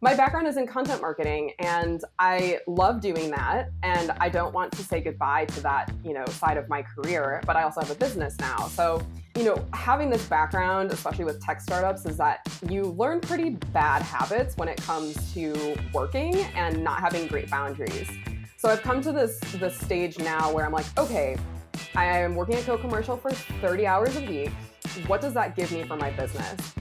my background is in content marketing and I love doing that and I don't want to say goodbye to that, you know, side of my career, but I also have a business now. So, you know, having this background, especially with tech startups, is that you learn pretty bad habits when it comes to working and not having great boundaries. So I've come to this this stage now where I'm like, okay, I am working at Co-Commercial for 30 hours a week. What does that give me for my business?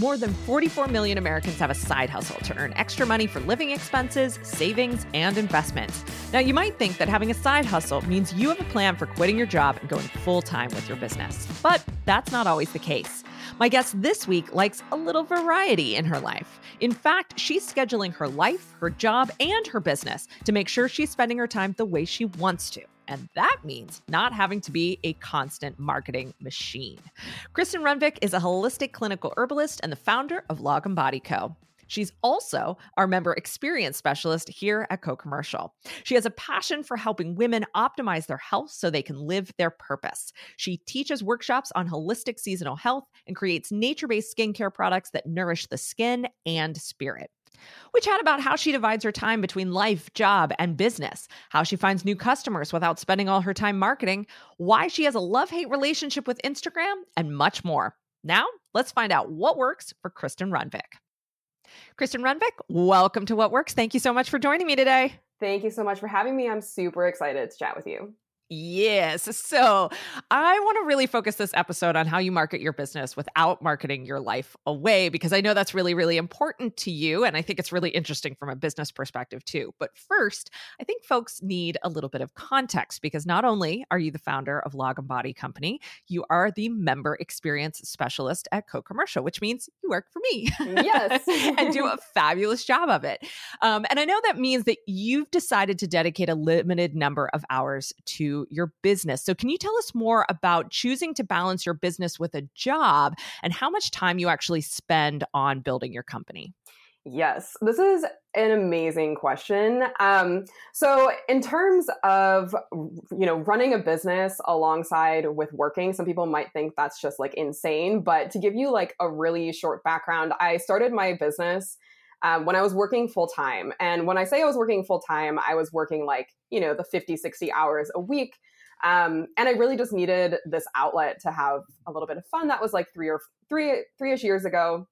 More than 44 million Americans have a side hustle to earn extra money for living expenses, savings, and investments. Now, you might think that having a side hustle means you have a plan for quitting your job and going full time with your business. But that's not always the case. My guest this week likes a little variety in her life. In fact, she's scheduling her life, her job, and her business to make sure she's spending her time the way she wants to. And that means not having to be a constant marketing machine. Kristen Runvik is a holistic clinical herbalist and the founder of Lagom Body Co. She's also our member experience specialist here at Co Commercial. She has a passion for helping women optimize their health so they can live their purpose. She teaches workshops on holistic seasonal health and creates nature based skincare products that nourish the skin and spirit. We chat about how she divides her time between life, job, and business, how she finds new customers without spending all her time marketing, why she has a love hate relationship with Instagram, and much more. Now, let's find out what works for Kristen Runvik. Kristen Runvik, welcome to What Works. Thank you so much for joining me today. Thank you so much for having me. I'm super excited to chat with you. Yes. So I want to really focus this episode on how you market your business without marketing your life away, because I know that's really, really important to you. And I think it's really interesting from a business perspective, too. But first, I think folks need a little bit of context because not only are you the founder of Lagom Body Company, you are the member experience specialist at Co Commercial, which means you work for me. Yes. and do a fabulous job of it. Um, and I know that means that you've decided to dedicate a limited number of hours to your business. So, can you tell us more about choosing to balance your business with a job and how much time you actually spend on building your company? Yes, this is an amazing question. Um, so, in terms of you know running a business alongside with working, some people might think that's just like insane. But to give you like a really short background, I started my business um, when I was working full time. And when I say I was working full time, I was working like, you know, the 50, 60 hours a week. Um, and I really just needed this outlet to have a little bit of fun. That was like three or three, three-ish years ago.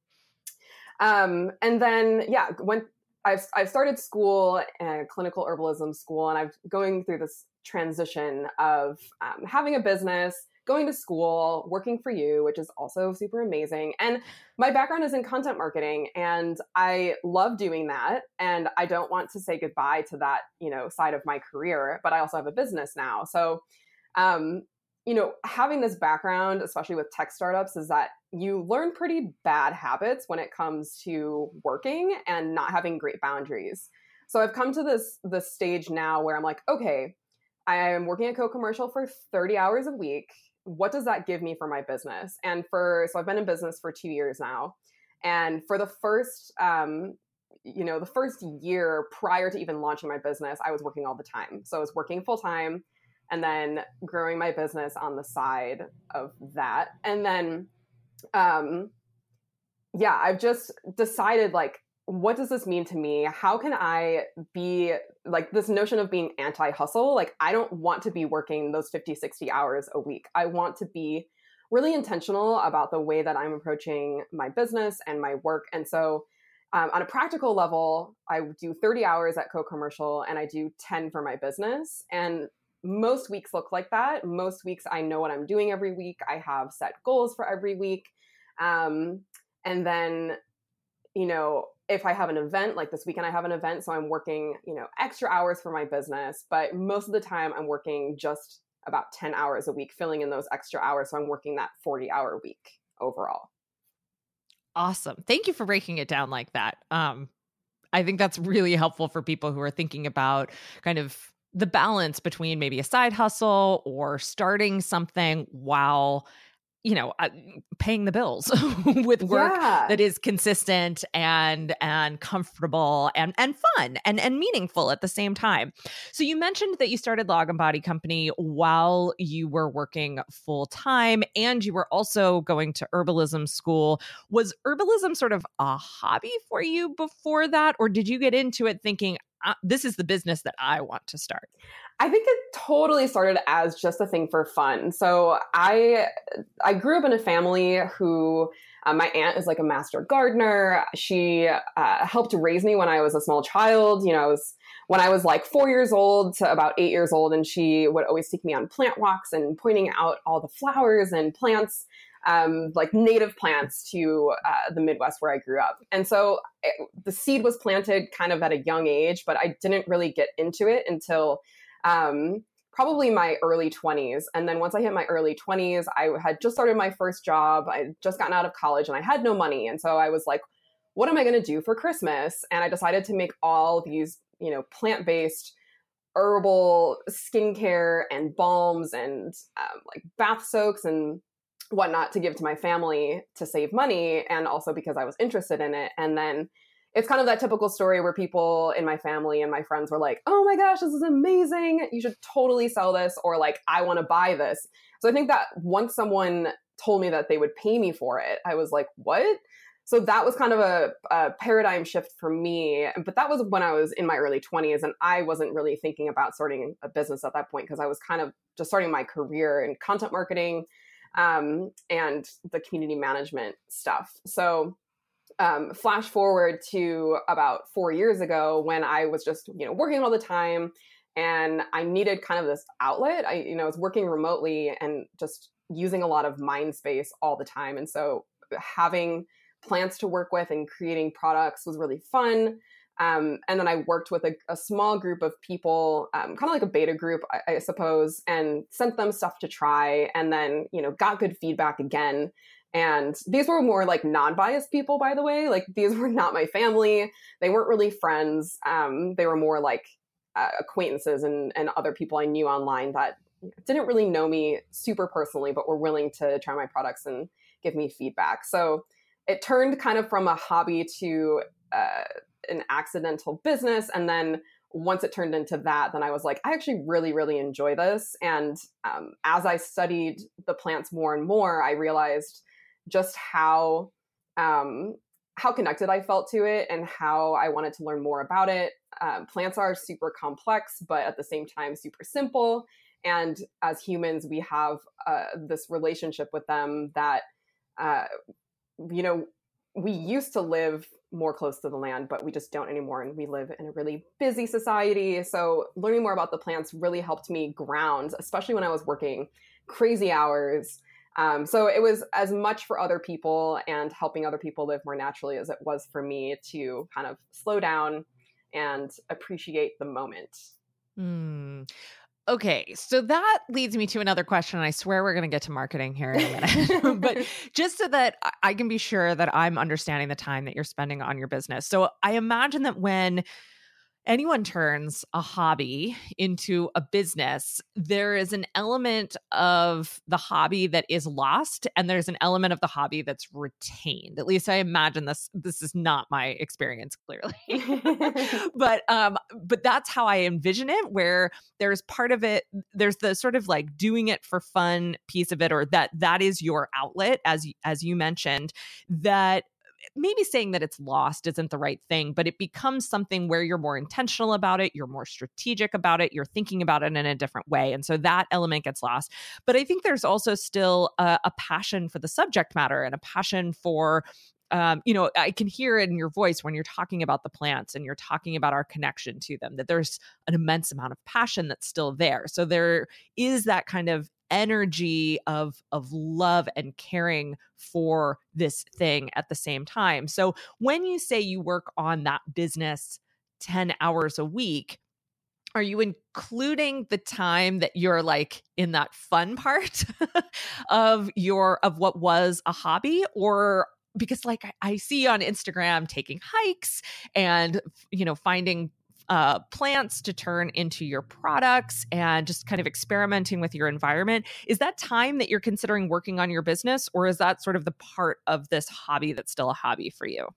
Um, and then, yeah, when I've, I've started school, uh, clinical herbalism school, and I'm going through this transition of um, having a business, going to school, working for you, which is also super amazing. And my background is in content marketing and I love doing that. And I don't want to say goodbye to that, you know, side of my career, but I also have a business now. So, um, you know, having this background, especially with tech startups, is that you learn pretty bad habits when it comes to working and not having great boundaries. So I've come to this this stage now where I'm like, okay, I am working at Co-Commercial for 30 hours a week what does that give me for my business? And for, so I've been in business for two years now. And for the first, um, you know, the first year prior to even launching my business, I was working all the time. So I was working full time and then growing my business on the side of that. And then, um, yeah, I've just decided like what does this mean to me? How can I be like this notion of being anti hustle? Like, I don't want to be working those 50, 60 hours a week. I want to be really intentional about the way that I'm approaching my business and my work. And so, um, on a practical level, I do 30 hours at Co Commercial and I do 10 for my business. And most weeks look like that. Most weeks, I know what I'm doing every week. I have set goals for every week. Um, and then, you know, if I have an event, like this weekend, I have an event, so I'm working, you know, extra hours for my business, but most of the time I'm working just about 10 hours a week, filling in those extra hours. So I'm working that 40 hour week overall. Awesome. Thank you for breaking it down like that. Um, I think that's really helpful for people who are thinking about kind of the balance between maybe a side hustle or starting something while you know uh, paying the bills with work yeah. that is consistent and and comfortable and and fun and and meaningful at the same time so you mentioned that you started Lagom body company while you were working full time and you were also going to herbalism school was herbalism sort of a hobby for you before that or did you get into it thinking this is the business that i want to start I think it totally started as just a thing for fun. So I I grew up in a family who uh, my aunt is like a master gardener. She uh, helped raise me when I was a small child. You know, I was when I was like four years old to about eight years old, and she would always take me on plant walks and pointing out all the flowers and plants. Um, like native plants to uh, the Midwest where I grew up. And so it, eh, the seed was planted kind of at a young age, but I didn't really get into it until um, probably my early 20s. And then once I hit my early 20s, I had just started my first job. I just gotten out of college and I had no money. And so I was like, what am I going to do for Christmas? And I decided to make all these, you know, plant based herbal skincare and balms and um, like bath soaks and whatnot to give to my family to save money and also because I was interested in it. And then it's kind of that typical story where people in my family and my friends were like, oh my gosh, this is amazing. You should totally sell this, or like, I want to buy this. So I think that once someone told me that they would pay me for it, I was like, what? So that was kind of a, a paradigm shift for me. But that was when I was in my early 20s, and I wasn't really thinking about starting a business at that point because I was kind of just starting my career in content marketing um, and the community management stuff. So um, flash forward to about four years ago when I was just, you know, working all the time and I needed kind of this outlet. I, you know, was working remotely and just using a lot of mind space all the time. And so having plants to work with and creating products was really fun. Um, and then I worked with a, a small group of people, um, kind of like a beta group, I, I, suppose, and sent them stuff to try, and then you know got good feedback again. And these were more like non biased people, by the way. Like these were not my family. They weren't really friends. Um, they were more like uh, acquaintances and, and other people I knew online that didn't really know me super personally, but were willing to try my products and give me feedback. So it turned kind of from a hobby to uh, an accidental business. And then once it turned into that, then I was like, I actually really, really enjoy this. And um, as I studied the plants more and more, I realized just how um, how connected I felt to it and how I wanted to learn more about it. Um, plants are super complex, but at the same time, super simple. And as humans, we have uh, this relationship with them that, uh, you know, we used to live more close to the land, but we just don't anymore. And we live in a really busy society. So learning more about the plants really helped me ground, especially when I was working crazy hours um, so it was as much for other people and helping other people live more naturally as it was for me to kind of slow down and appreciate the moment. Mm. Okay, so that leads me to another question. I swear we're going to get to marketing here in a minute. but just so that I can be sure that I'm understanding the time that you're spending on your business. So I imagine that when anyone turns a hobby into a business, there is an element of the hobby that is lost and there's an element of the hobby that's retained. At least I imagine this this is not my experience clearly. but um but that's how I envision it where there's part of it there's the sort of like doing it for fun piece of it or that that is your outlet as as you mentioned that maybe saying that it's lost isn't the right thing, but it becomes something where you're more intentional about it, you're more strategic about it, you're thinking about it in a different way. And so that element gets lost. But I think there's also still a, a passion for the subject matter and a passion for um, you know, I can hear it in your voice when you're talking about the plants and you're talking about our connection to them, that there's an immense amount of passion that's still there. So there is that kind of energy of of love and caring for this thing at the same time. So when you say you work on that business 10 hours a week, are you including the time that you're like in that fun part of your of what was a hobby or because like I, I see on Instagram taking hikes and you know finding uh, plants to turn into your products and just kind of experimenting with your environment. Is that time that you're considering working on your business, or is that sort of the part of this hobby that's still a hobby for you?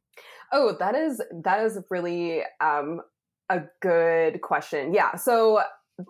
Oh, that is that is really um, a good question. Yeah. So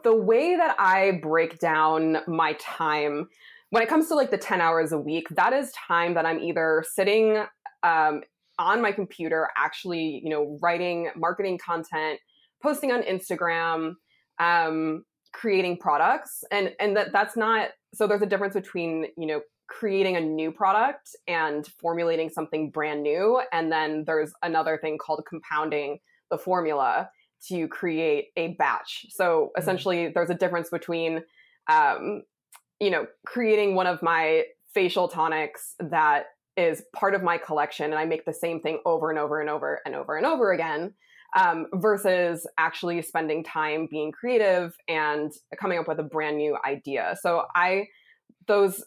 the way that I break down my time when it comes to like the 10 hours a week, that is time that I'm either sitting um, on my computer, actually, you know, writing marketing content, posting on Instagram, um, creating products. And, and that that's not, so there's a difference between, you know, creating a new product and formulating something brand new. And then there's another thing called compounding the formula to create a batch. So mm-hmm. essentially, there's a difference between, um, you know, creating one of my facial tonics that is part of my collection and I make the same thing over and over and over and over and over again. Um, versus actually spending time being creative and coming up with a brand new idea. So I, those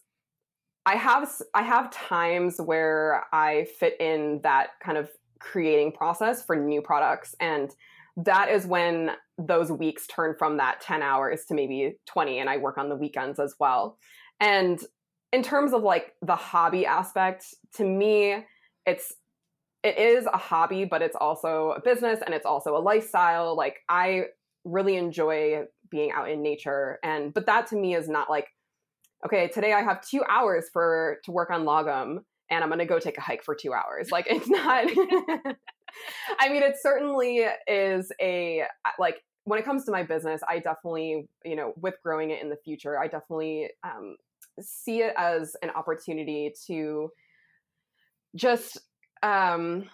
I have I have times where I fit in that kind of creating process for new products and that is when those weeks turn from that 10 hours to maybe 20 and I work on the weekends as well. And in terms of like the hobby aspect, to me it's it is a hobby but it's also a business and it's also a lifestyle. Like I really enjoy being out in nature and but that to me is not like okay, today I have two hours for to work on Lagom and I'm gonna go take a hike for two hours. Like it's not I mean, it certainly is a like when it comes to my business, I definitely, you know, with growing it in the future, I definitely um, see it as an opportunity to just um,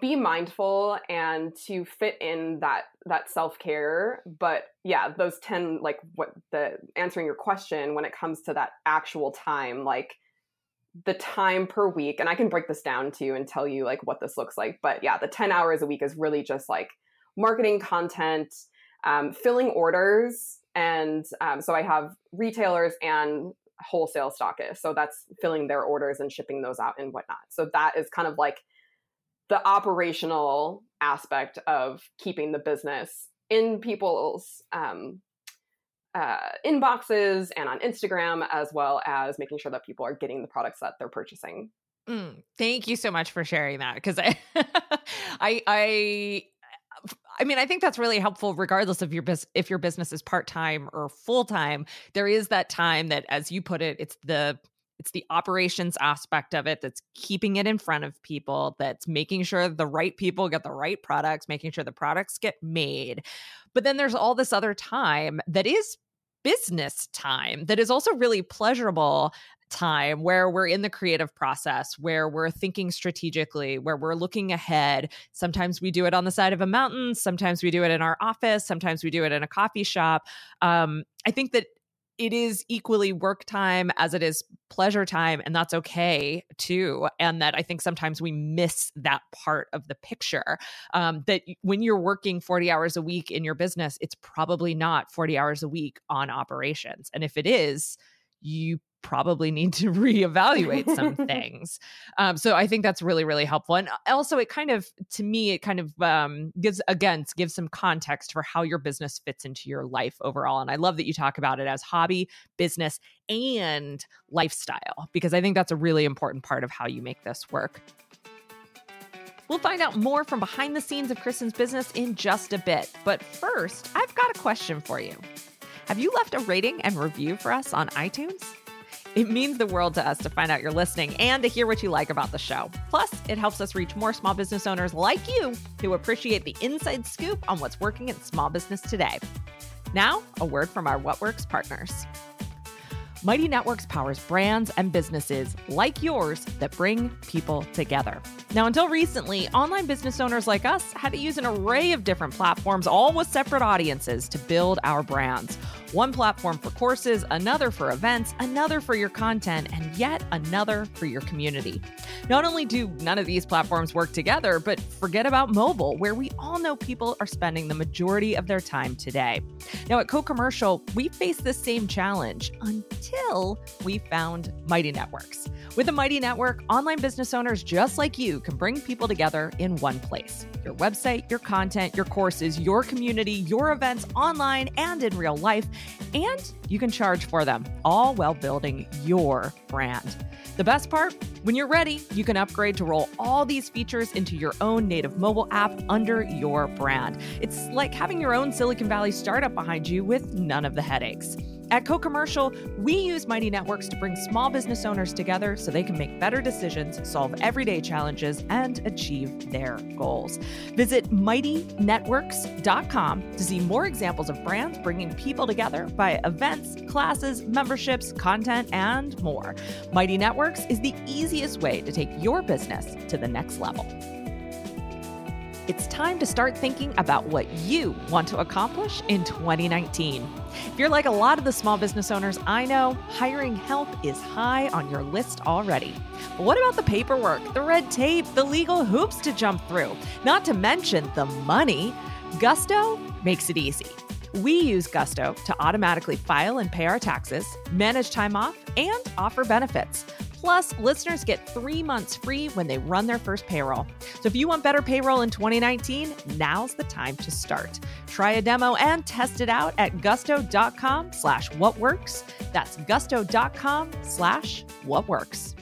be mindful and to fit in that that self-care. But yeah those 10 like what the answering your question when it comes to that actual time like the time per week and i can break this down to you and tell you like what this looks like but yeah the 10 hours a week is really just like marketing content um, filling orders and um, so i have retailers and wholesale stockists so that's filling their orders and shipping those out and whatnot. So that is kind of like the operational aspect of keeping the business in people's um, uh, inboxes and on Instagram, as well as making sure that people are getting the products that they're purchasing. Mm, thank you so much for sharing that because I, I, I, I mean, I think that's really helpful, regardless of your business. If your business is part time or full time, there is that time that, as you put it, it's the it's the operations aspect of it that's keeping it in front of people, that's making sure the right people get the right products, making sure the products get made. But then there's all this other time that is business time that is also really pleasurable time where we're in the creative process, where we're thinking strategically, where we're looking ahead. Sometimes we do it on the side of a mountain, sometimes we do it in our office, sometimes we do it in a coffee shop. Um, I think that it is equally work time as it is pleasure time and that's okay too and that i think sometimes we miss that part of the picture um, that when you're working 40 hours a week in your business it's probably not 40 hours a week on operations and if it is you probably need to reevaluate some things. Um, so I think that's really, really helpful. And also, it kind of, to me, it kind of um, gives, again, gives some context for how your business fits into your life overall. And I love that you talk about it as hobby, business, and lifestyle, because I think that's a really important part of how you make this work. We'll find out more from behind the scenes of Kristen's business in just a bit. But first, I've got a question for you. Have you left a rating and review for us on iTunes? It means the world to us to find out you're listening and to hear what you like about the show. Plus, it helps us reach more small business owners like you who appreciate the inside scoop on what's working in small business today. Now, a word from our What Works partners. Mighty Networks powers brands and businesses like yours that bring people together. Now, until recently, online business owners like us had to use an array of different platforms, all with separate audiences, to build our brands. One platform for courses, another for events, another for your content, and yet another for your community. Not only do none of these platforms work together, but forget about mobile, where we all know people are spending the majority of their time today. Now, at Co Commercial, we face the same challenge until we found Mighty Networks. With the Mighty Network, online business owners just like you can bring people together in one place your website, your content, your courses, your community, your events online and in real life. And you can charge for them, all while building your brand. The best part? When you're ready, you can upgrade to roll all these features into your own native mobile app under your brand. It's like having your own Silicon Valley startup behind you with none of the headaches. At Co Commercial, we use Mighty Networks to bring small business owners together so they can make better decisions, solve everyday challenges, and achieve their goals. Visit mightynetworks.com to see more examples of brands bringing people together via events, classes, memberships, content, and more. Mighty Networks is the easiest way to take your business to the next level. It's time to start thinking about what you want to accomplish in 2019. If you're like a lot of the small business owners I know, hiring help is high on your list already. But what about the paperwork, the red tape, the legal hoops to jump through? Not to mention the money. Gusto makes it easy. We use Gusto to automatically file and pay our taxes, manage time off, and offer benefits. Plus, listeners get three months free when they run their first payroll. So if you want better payroll in 2019, now's the time to start. Try a demo and test it out at gusto.com slash what works. That's gusto.com slash what works.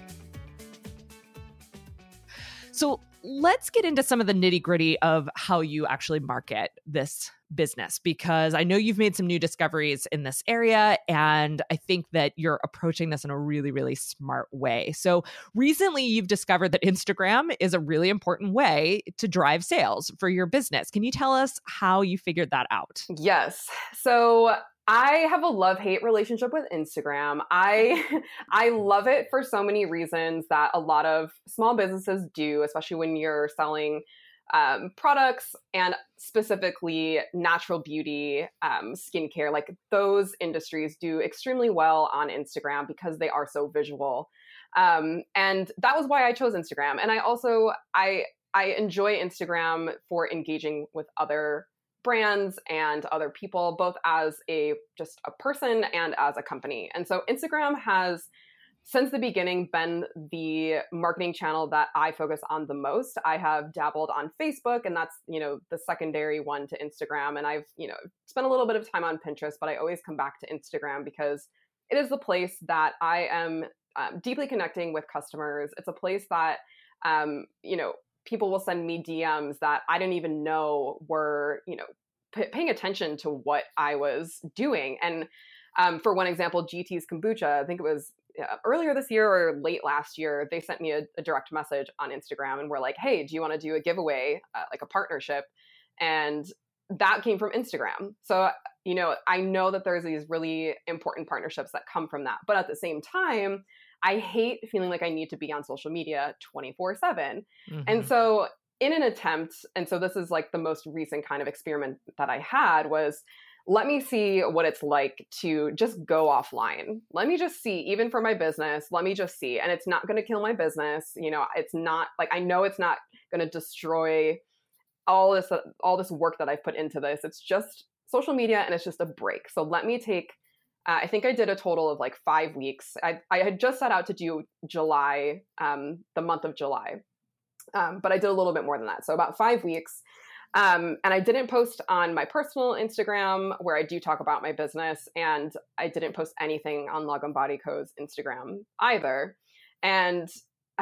So let's get into some of the nitty gritty of how you actually market this business because I know you've made some new discoveries in this area. And I think that you're approaching this in a really, really smart way. So, recently you've discovered that Instagram is a really important way to drive sales for your business. Can you tell us how you figured that out? Yes. So, I have a love-hate relationship with Instagram. I I love it for so many reasons that a lot of small businesses do, especially when you're selling um, products and specifically natural beauty, um, skincare, like those industries do extremely well on Instagram because they are so visual. Um, and that was why I chose Instagram. And I also I I enjoy Instagram for engaging with other brands and other people, both as a just a person and as a company. And so Instagram has since the beginning been the marketing channel that I focus on the most. I have dabbled on Facebook and that's, you know, the secondary one to Instagram and I've, you know, spent a little bit of time on Pinterest, but I always come back to Instagram because it is the place that I am um, deeply connecting with customers. It's a place that um, you know, people will send me DMs that I didn't even know were, you know, p- paying attention to what I was doing and um, for one example, GT's kombucha, I think it was uh, earlier this year or late last year, they sent me a, a, direct message on Instagram and were like, "Hey, do you want to do a giveaway, uh, like a partnership?" And that came from Instagram. So you know, I know that there's these really important partnerships that come from that, but at the same time, I hate feeling like I need to be on social media 24 7. Mm-hmm. And so, in an attempt, and so this is like the most recent kind of experiment that I had was let me see what it's like to just go offline. Let me just see, even for my business, let me just see. And it's not going to kill my business. You know, it's not like I know it's not going to destroy all this all this work that I've put into this. It's just social media and it's just a break. So let me take uh, I think I did a total of like five weeks. I, I had just set out to do July, um, the month of July, um, but I did a little bit more than that. So about five weeks. Um, and I didn't post on my personal Instagram where I do talk about my business, and I didn't post anything on Lagom Body Co.'s Instagram either. And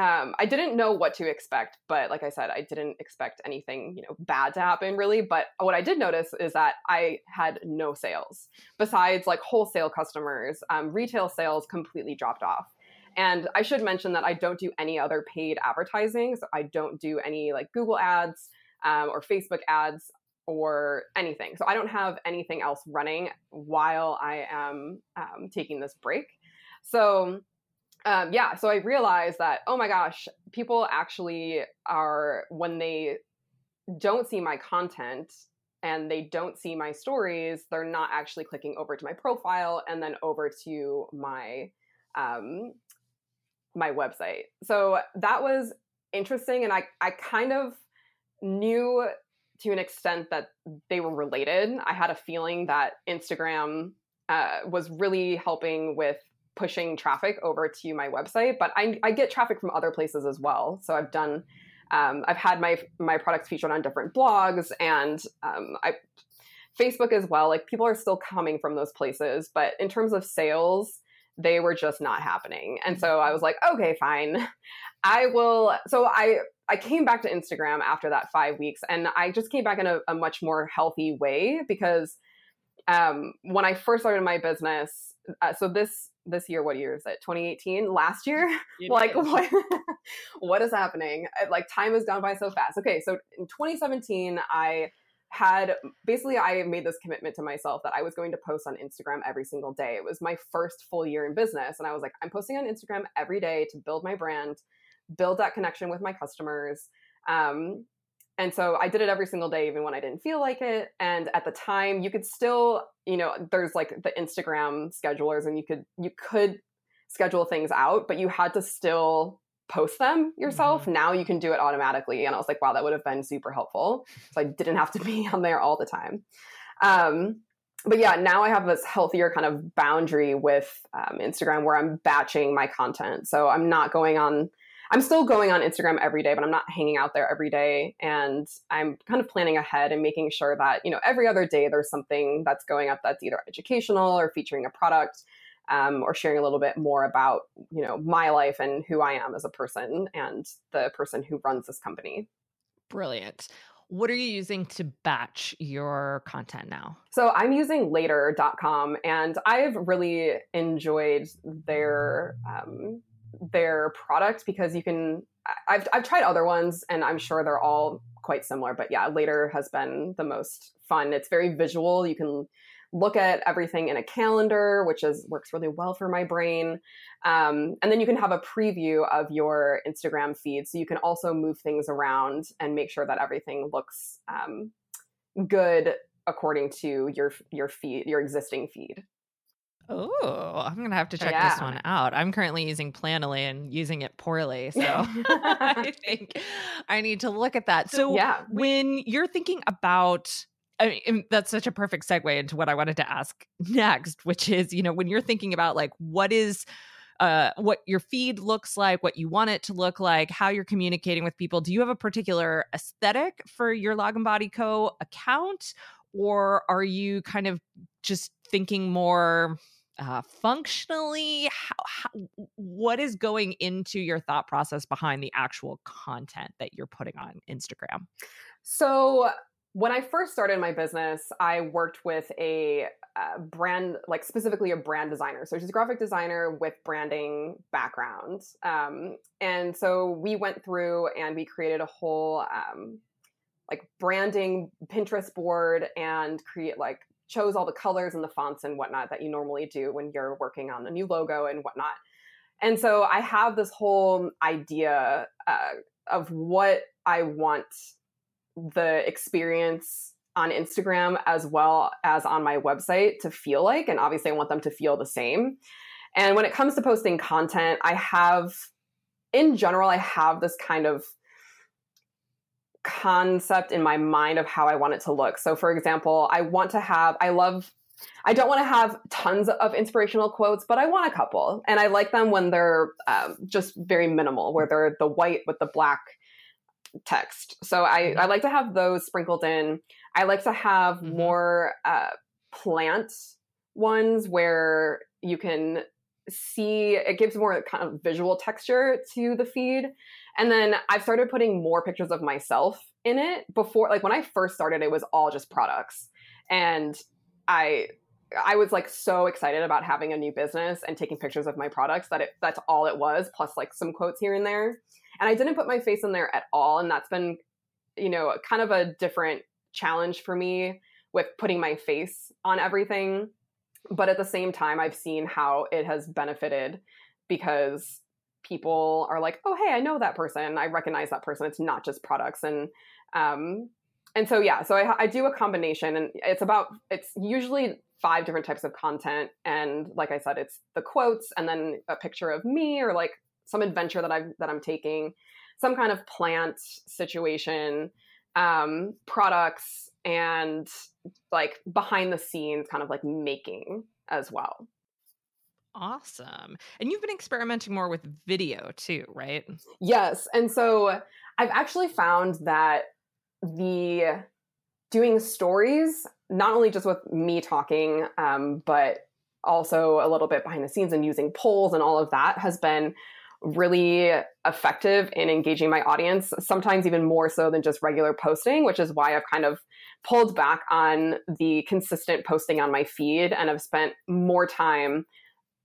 um, I didn't know what to expect, but like I said, I didn't expect anything, you know, bad to happen really. But what I did notice is that I had no sales besides like wholesale customers. Um, retail sales completely dropped off. And I should mention that I don't do any other paid advertising. So I don't do any like Google ads um, or Facebook ads or anything. So I don't have anything else running while I am um, taking this break. So um, yeah, so I realized that, oh my gosh, people actually are, when they don't see my content and they don't see my stories, they're not actually clicking over to my profile and then over to my um, my website. So that was interesting, and I I kind of knew to an extent that they were related. I had a feeling that Instagram uh, was really helping with pushing traffic over to my website, but I, I, get traffic from other places as well. So I've done um, I've had my my products featured on different blogs, and um, I Facebook as well. Like people are still coming from those places, but in terms of sales, they were just not happening. And so I was like, okay, fine. I will. So I I came back to Instagram after that five weeks, and I just came back in a, a much more healthy way because um, when I first started my business, uh, so this this year, what year is it? 2018. Last year, like what what is happening? Like time has gone by so fast. Okay, so in 2017, I had basically I made this commitment to myself that I was going to post on Instagram every single day. It was my first full year in business and I was like I'm posting on Instagram every day to build my brand, build that connection with my customers. Um, and so I did it every single day even when I didn't feel like it and at the time you could still, you know, there's like the Instagram schedulers and you could you could schedule things out, but you had to still post them yourself. Mm-hmm. Now you can do it automatically. And I was like, wow, that would have been super helpful. So I didn't have to be on there all the time. Um, but yeah, now I have this healthier kind of boundary with um, Instagram where I'm batching my content. So I'm not going on, I'm still going on Instagram every day, but I'm not hanging out there every day. And I'm kind of planning ahead and making sure that, you know, every other day there's something that's going up that's either educational or featuring a product um, or sharing a little bit more about you know my life and who I am as a person and the person who runs this company. Brilliant. What are you using to batch your content now? So I'm using later.com and I've really enjoyed their um, their product because you can I've I've tried other ones and I'm sure they're all quite similar but yeah later has been the most fun it's very visual you can look at everything in a calendar, which is works really well for my brain. Um, and then you can have a preview of your Instagram feed, so you can also move things around and make sure that everything looks um, good according to your your feed, your existing feed. Oh, I'm gonna have to check yeah. this one out. I'm currently using Planoly and using it poorly, so I think I need to look at that. So, yeah, when you're thinking about I mean, that's such a perfect segue into what I wanted to ask next, which is, you know, when you're thinking about like what is uh, what your feed looks like, what you want it to look like, how you're communicating with people. Do you have a particular aesthetic for your Lagom Body Co. account, or are you kind of just thinking more uh, functionally? How, how, what is going into your thought process behind the actual content that you're putting on Instagram? So when I first started my business, I worked with a brand, like specifically a brand designer. So she's a graphic designer with branding background. Um, and so we went through and we created a whole um, like branding Pinterest board and create like chose all the colors and the fonts and whatnot that you normally do when you're working on a new logo and whatnot. And so I have this whole idea uh, of what I want the experience on Instagram as well as on my website to feel like. And obviously, I want them to feel the same. And when it comes to posting content, I have, in general, I have this kind of concept in my mind of how I want it to look. So, for example, I want to have, I love, I don't want to have tons of inspirational quotes, but I want a couple. And I like them when they're um, just very minimal, where they're the white with the black text. So I. I like to have those sprinkled in. I like to have mm-hmm. more uh, plant ones where you can see it gives more kind of visual texture to the feed. And then I've started putting more pictures of myself in it before like when I first started it was all just products. And I I was like so excited about having a new business and taking pictures of my products that it that's all it was plus like some quotes here and there. And I didn't put my face in there at all. And that's been, you know, kind of a different challenge for me with putting my face on everything. But at the same time, I've seen how it has benefited because people are like, oh, hey, I know that person. I recognize that person. It's not just products. And, um, and so, yeah, so I, I do a combination and it's about, it's usually five different types of content. And like I said, it's the quotes and then a picture of me or like some adventure that I've that I'm taking, some kind of plant situation, um, products, and like behind the scenes, kind of like making as well. Awesome. And you've been experimenting more with video too, right? Yes. And so I've actually found that the doing stories, not only just with me talking, um, but also a little bit behind the scenes and using polls and all of that has been really effective in engaging my audience, sometimes even more so than just regular posting, which is why I've kind of pulled back on the consistent posting on my feed and I've spent more time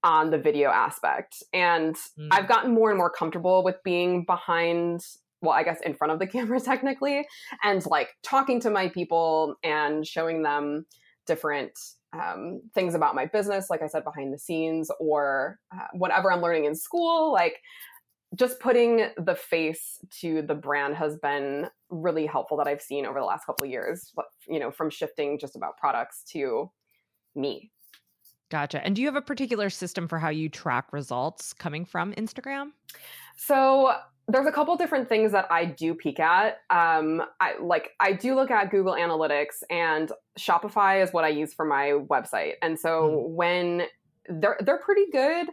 on the video aspect. And mm. I've gotten more and more comfortable with being behind well, I guess in front of the camera technically, and like talking to my people and showing them different um, things about my business, like I said, behind the scenes, or uh, whatever I'm learning in school. Like just putting the face to the brand has been really helpful that I've seen over the last couple of years, you know, from shifting just about products to me. Gotcha. And do you have a particular system for how you track results coming from Instagram? So there's a couple different things that I do peek at. Um, I like I do look at Google Analytics and Shopify is what I use for my website. And so mm. when they're they're pretty good.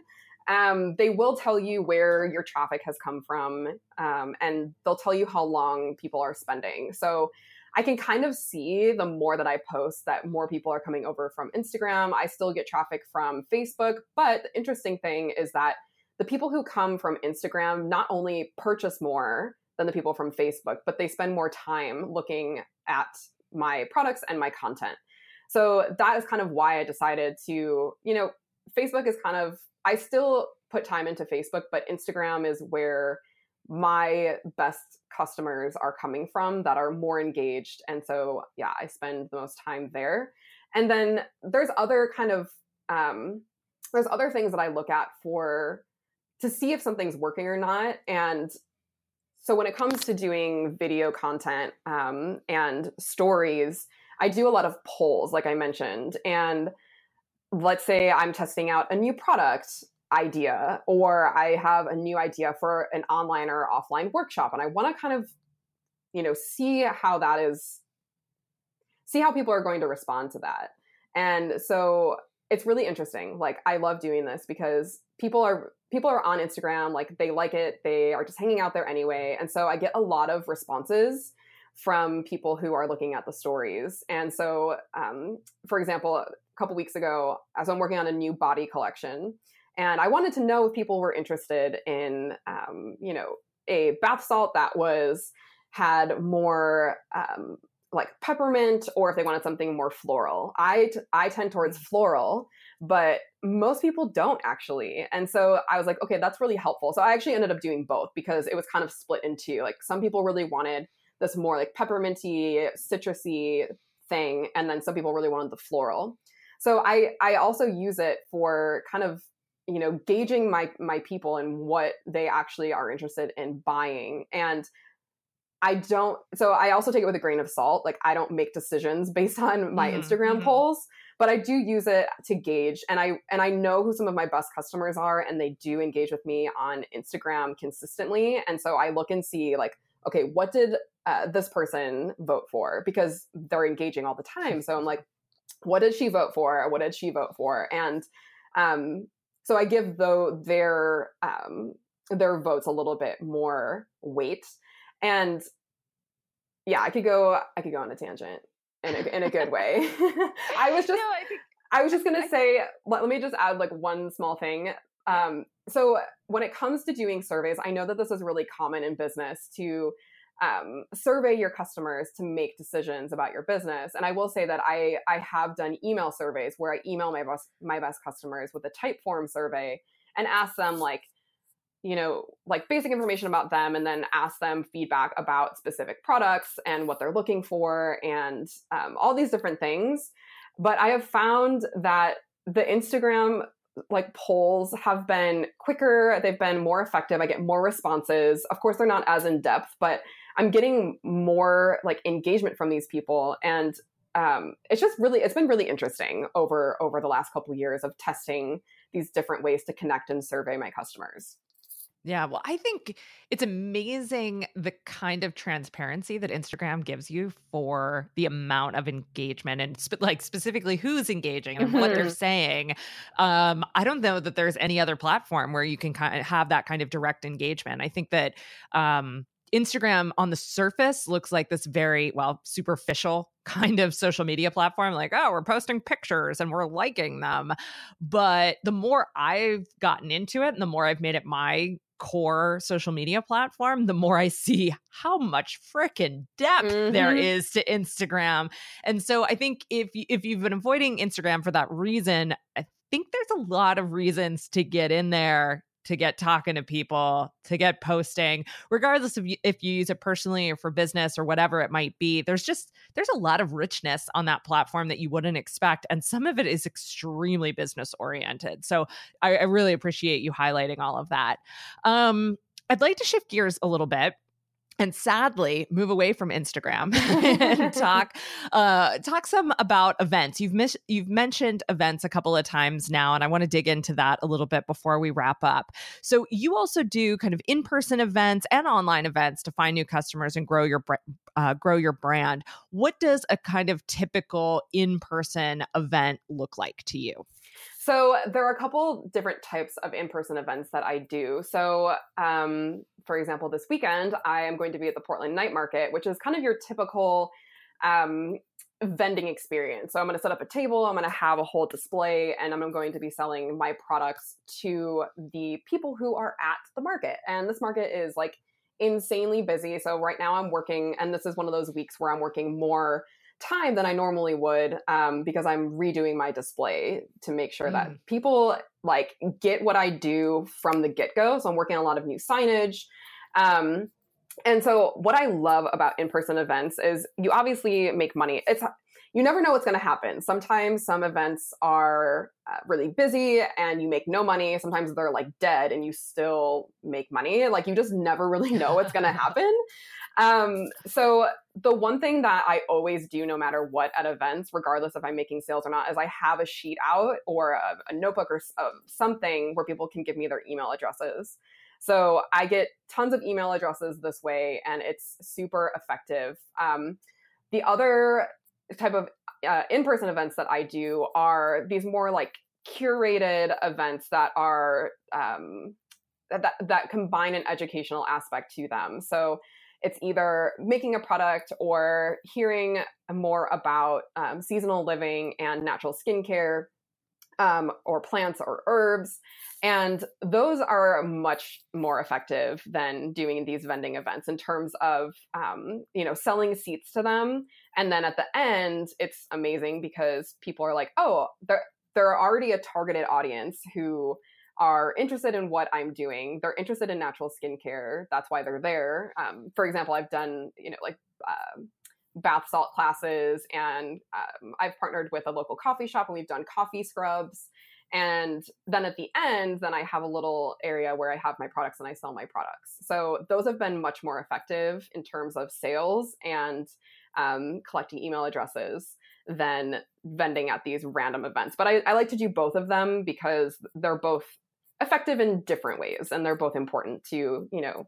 Um, they will tell you where your traffic has come from, um, and they'll tell you how long people are spending. So I can kind of see the more that I post that more people are coming over from Instagram. I still get traffic from Facebook, but the interesting thing is that the people who come from Instagram not only purchase more than the people from Facebook, but they spend more time looking at my products and my content. So that is kind of why I decided to, you know, Facebook is kind of, I still put time into Facebook, but Instagram is where my best customers are coming from that are more engaged. And so, yeah, I spend the most time there. And then there's other kind of, um, there's other things that I look at for to see if something's working or not. And so when it comes to doing video content um, and stories, I do a lot of polls, like I mentioned. And let's say I'm testing out a new product idea, or I have a new idea for an online or offline workshop, and I want to kind of, you know, see how that is, see how people are going to respond to that. And so it's really interesting. Like I love doing this because people are people are on Instagram, like they like it, they are just hanging out there anyway. And so I get a lot of responses from people who are looking at the stories. And so, um, for example, a couple weeks ago, as I'm working on a new body collection, and I wanted to know if people were interested in, um, you know, a bath salt that was had more um, like peppermint, or if they wanted something more floral. I t- I tend towards mm. floral but most people don't actually. And so I was like, okay, that's really helpful. So I actually ended up doing both because it was kind of split into like some people really wanted this more like pepperminty, citrusy thing, and then some people really wanted the floral. So I I also use it for kind of you know gauging my my people and what they actually are interested in buying. And I don't so I also take it with a grain of salt like I don't make decisions based on my mm-hmm. Instagram mm-hmm. polls but I do use it to gauge and I and I know who some of my best customers are and they do engage with me on Instagram consistently. And so I look and see like okay what did uh, this person vote for? Because they're engaging all the time. So I'm like what did she vote for? What did she vote for? And um so I give though their um their votes a little bit more weight and yeah I could go I could go on a tangent in a, in a good way. I was just, no, I, think, I was just gonna say, let, let me just add like one small thing. Um, so when it comes to doing surveys, I know that this is really common in business to um, survey your customers to make decisions about your business. And I will say that I I have done email surveys where I email my best my best customers with a Typeform survey and ask them like, you know, like basic information about them and then ask them feedback about specific products and what they're looking for and um, all these different things. But I have found that the Instagram like polls have been quicker, they've been more effective. I get more responses. Of course, they're not as in depth, but I'm getting more like engagement from these people. And um, it's just really it's been really interesting over over the last couple of years of testing these different ways to connect and survey my customers yeah, well, I think it's amazing the kind of transparency that Instagram gives you for the amount of engagement and sp- like specifically who's engaging and what they're mm-hmm. saying. Um, I don't know that there's any other platform where you can kind of have that kind of direct engagement. I think that um, Instagram on the surface looks like this very, well, superficial kind of social media platform. Like, oh, we're posting pictures and we're liking them. But the more I've gotten into it and the more I've made it my core social media platform, the more I see how much freaking depth mm-hmm. there is to Instagram. And so I think if if you've been avoiding Instagram for that reason, I think there's a lot of reasons to get in there to get talking to people, to get posting, regardless of if you use it personally or for business or whatever it might be. There's just there's a lot of richness on that platform that you wouldn't expect, and some of it is extremely business oriented. So I, I really appreciate you highlighting all of that. Um, I'd like to shift gears a little bit and sadly move away from Instagram and talk uh, talk some about events. You've mis- you've mentioned events a couple of times now, and I want to dig into that a little bit before we wrap up. So you also do kind of in person events and online events to find new customers and grow your uh, grow your brand. What does a kind of typical in person event look like to you? So there are a couple different types of in-person events that I do. So, um, for example, this weekend I am going to be at the Portland Night Market, which is kind of your typical um, vending experience. So I'm going to set up a table, I'm going to have a whole display, and I'm going to be selling my products to the people who are at the market. And this market is like insanely busy. So right now I'm working, and this is one of those weeks where I'm working more time than I normally would um, because I'm redoing my display to make sure mm. that people like get what I do from the get go. So I'm working on a lot of new signage. Um, and so what I love about in-person events is you obviously make money. It's you never know what's going to happen. Sometimes some events are uh, really busy and you make no money. Sometimes they're like dead and you still make money. Like you just never really know what's going to happen. Um, so the one thing that I always do, no matter what at events, regardless if I'm making sales or not, is I have a sheet out or a, a notebook or uh, something where people can give me their email addresses. So I get tons of email addresses this way, and it's super effective. Um, the other type of uh, in-person events that I do are these more like curated events that are um, that that combine an educational aspect to them. So it's either making a product or hearing more about um, seasonal living and natural skincare um, or plants or herbs. And those are much more effective than doing these vending events in terms of, um, you know, selling seats to them. And then at the end, it's amazing because people are like, oh, they're, they're already a targeted audience who are interested in what I'm doing. They're interested in natural skincare. That's why they're there. Um, for example, I've done, you know, like uh, bath salt classes, and um, I've partnered with a local coffee shop, and we've done coffee scrubs. And then at the end, then I have a little area where I have my products and I sell my products. So those have been much more effective in terms of sales and um, collecting email addresses than vending at these random events. But I, I, like to do both of them because they're both effective in different ways and they're both important to you know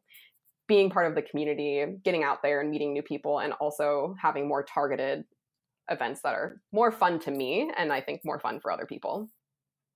being part of the community getting out there and meeting new people and also having more targeted events that are more fun to me and i think more fun for other people.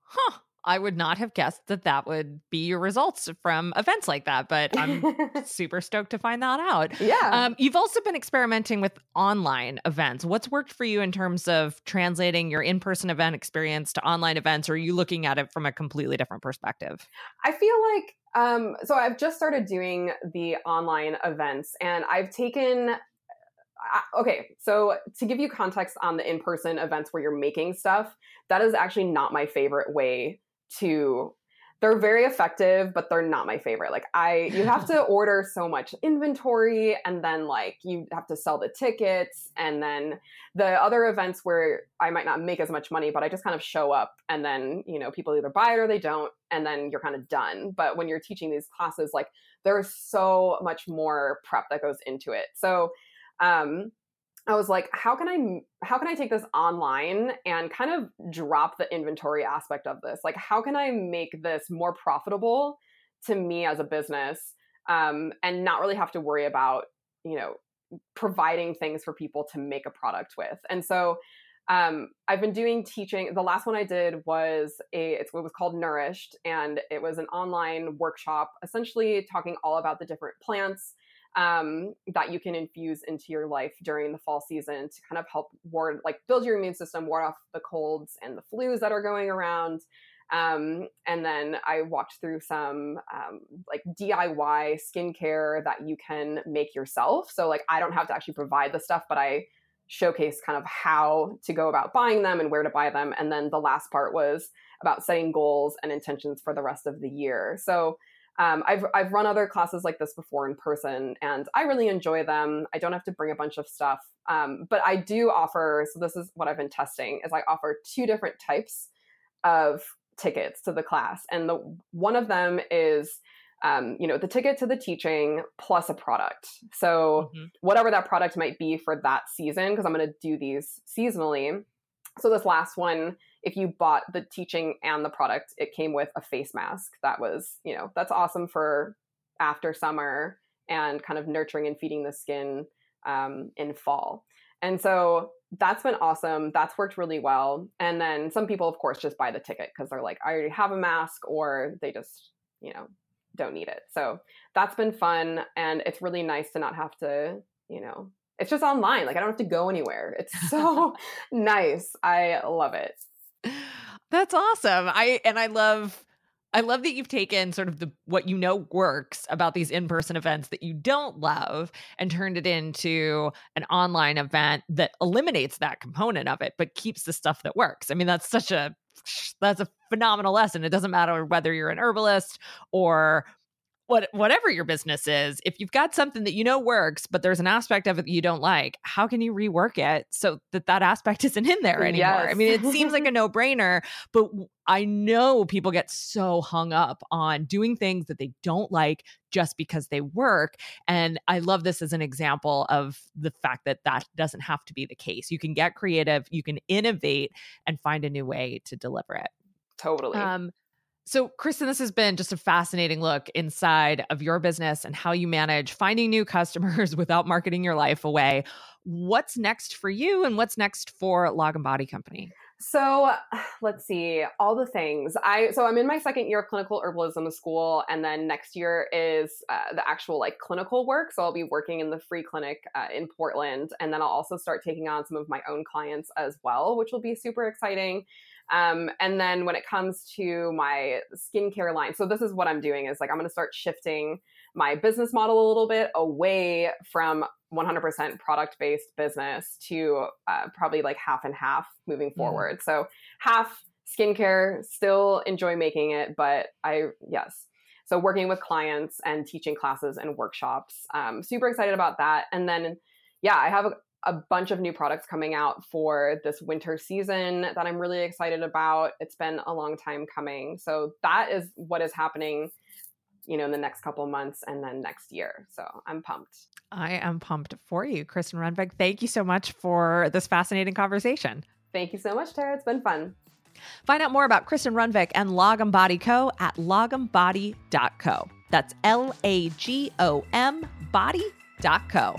Huh I would not have guessed that that would be your results from events like that, but I'm super stoked to find that out. Yeah. Um, you've also been experimenting with online events. What's worked for you in terms of translating your in person event experience to online events, or are you looking at it from a completely different perspective? I feel like um, so I've just started doing the online events and I've taken okay, so to give you context on the in person events where you're making stuff, that is actually not my favorite way to they're very effective but they're not my favorite. Like i you have to order so much inventory and then like you have to sell the tickets and then the other events where i might not make as much money but i just kind of show up and then you know people either buy it or they don't and then you're kind of done. But when you're teaching these classes like there's so much more prep that goes into it. So um I was like, how can I how can I take this online and kind of drop the inventory aspect of this? Like, how can I make this more profitable to me as a business um, and not really have to worry about you know providing things for people to make a product with? And so um, I've been doing teaching. The last one I did was a it was called Nourished, and it was an online workshop, essentially talking all about the different plants um, that you can infuse into your life during the fall season to kind of help ward, like build your immune system, ward off the colds and the flus that are going around. Um, and then I walked through some um, like DIY skincare that you can make yourself. So like I don't have to actually provide the stuff, but I showcase kind of how to go about buying them and where to buy them. And then the last part was about setting goals and intentions for the rest of the year. So um, I've I've run other classes like this before in person, and I really enjoy them. I don't have to bring a bunch of stuff, um, but I do offer. So this is what I've been testing: is I offer two different types of tickets to the class, and the one of them is um, you know, the ticket to the teaching plus a product. So mm-hmm. whatever that product might be for that season, because I'm going to do these seasonally. So this last one, if you bought the teaching and the product, it came with a face mask. That was, you know, that's awesome for after summer and kind of nurturing and feeding the skin um, in fall. And so that's been awesome. That's worked really well. And then some people, of course, just buy the ticket because they're like, I already have a mask, or they just, you know, don't need it. So that's been fun. And it's really nice to not have to, you know, it's just online. Like I don't have to go anywhere. It's so nice. I love it. That's awesome. I and I love I love that you've taken sort of the what you know works about these in-person events that you don't love and turned it into an online event that eliminates that component of it but keeps the stuff that works. I mean that's such a that's a phenomenal lesson. It doesn't matter whether you're an herbalist or what whatever your business is, if you've got something that you know works, but there's an aspect of it that you don't like, how can you rework it so that that aspect isn't in there anymore? Yes. I mean, it seems like a no-brainer, but I know people get so hung up on doing things that they don't like just because they work, and I love this as an example of the fact that that doesn't have to be the case. You can get creative, you can innovate and find a new way to deliver it. Totally. Um, so, Kristen, this has been just a fascinating look inside of your business and how you manage finding new customers without marketing your life away. What's next for you and what's next for Lagom Body Company? So let's see all the things. I so I'm in my second year of clinical herbalism school, and then next year is uh, the actual like clinical work. So I'll be working in the free clinic uh, in Portland, and then I'll also start taking on some of my own clients as well, which will be super exciting. Um, and then when it comes to my skincare line, so this is what I'm doing is like I'm going to start shifting my business model a little bit away from 100% product based business to uh, probably like half and half moving mm-hmm. forward. Mm. So half skincare, still enjoy making it, but I, yes. So working with clients and teaching classes and workshops, um, super excited about that. And then, yeah, I have a, a bunch of new products coming out for this winter season that I'm really excited about. It's been a long time coming. So that is what is happening, you know, in the next couple months and then next year. So I'm pumped. I am pumped for you, Kristen Runbeck. Thank you so much for this fascinating conversation. Thank you so much, Tara. It's been fun. Find out more about Kristen Runbeck and Lagom Body Co. at lagombody.co. That's L A G O M body.co.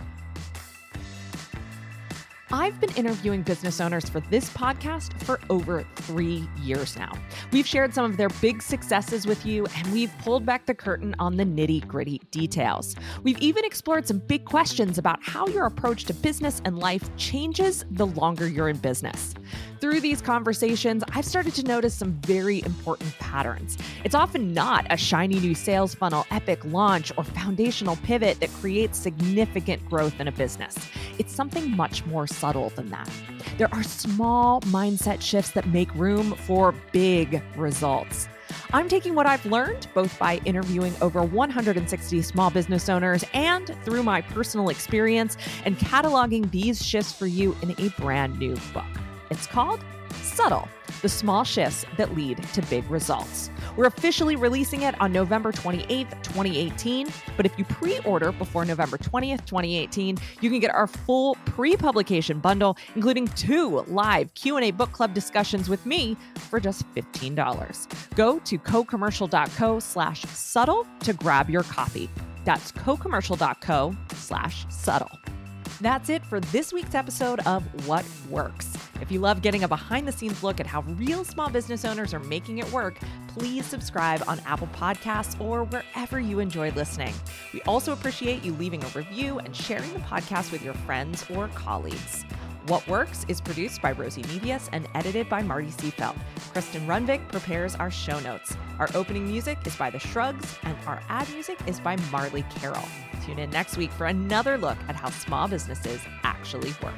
I've been interviewing business owners for this podcast for over three years now. We've shared some of their big successes with you, and we've pulled back the curtain on the nitty gritty details. We've even explored some big questions about how your approach to business and life changes the longer you're in business. Through these conversations, I've started to notice some very important patterns. It's often not a shiny new sales funnel, epic launch, or foundational pivot that creates significant growth in a business. It's something much more subtle than that. There are small mindset shifts that make room for big results. I'm taking what I've learned, both by interviewing over 160 small business owners and through my personal experience, and cataloging these shifts for you in a brand new book. It's called Subtle The Small Shifts That Lead to Big Results. We're officially releasing it on November 28th, 2018. But if you pre order before November 20th, 2018, you can get our full pre publication bundle, including two live Q&A book club discussions with me for just $15. Go to cocommercial.co slash subtle to grab your copy. That's cocommercial.co slash subtle. That's it for this week's episode of What Works. If you love getting a behind the scenes look at how real small business owners are making it work, please subscribe on Apple Podcasts or wherever you enjoy listening. We also appreciate you leaving a review and sharing the podcast with your friends or colleagues. What Works is produced by Rosie Medias and edited by Marty Seafelt. Kristen Runvik prepares our show notes. Our opening music is by The Shrugs, and our ad music is by Marley Carroll. Tune in next week for another look at how small businesses actually work.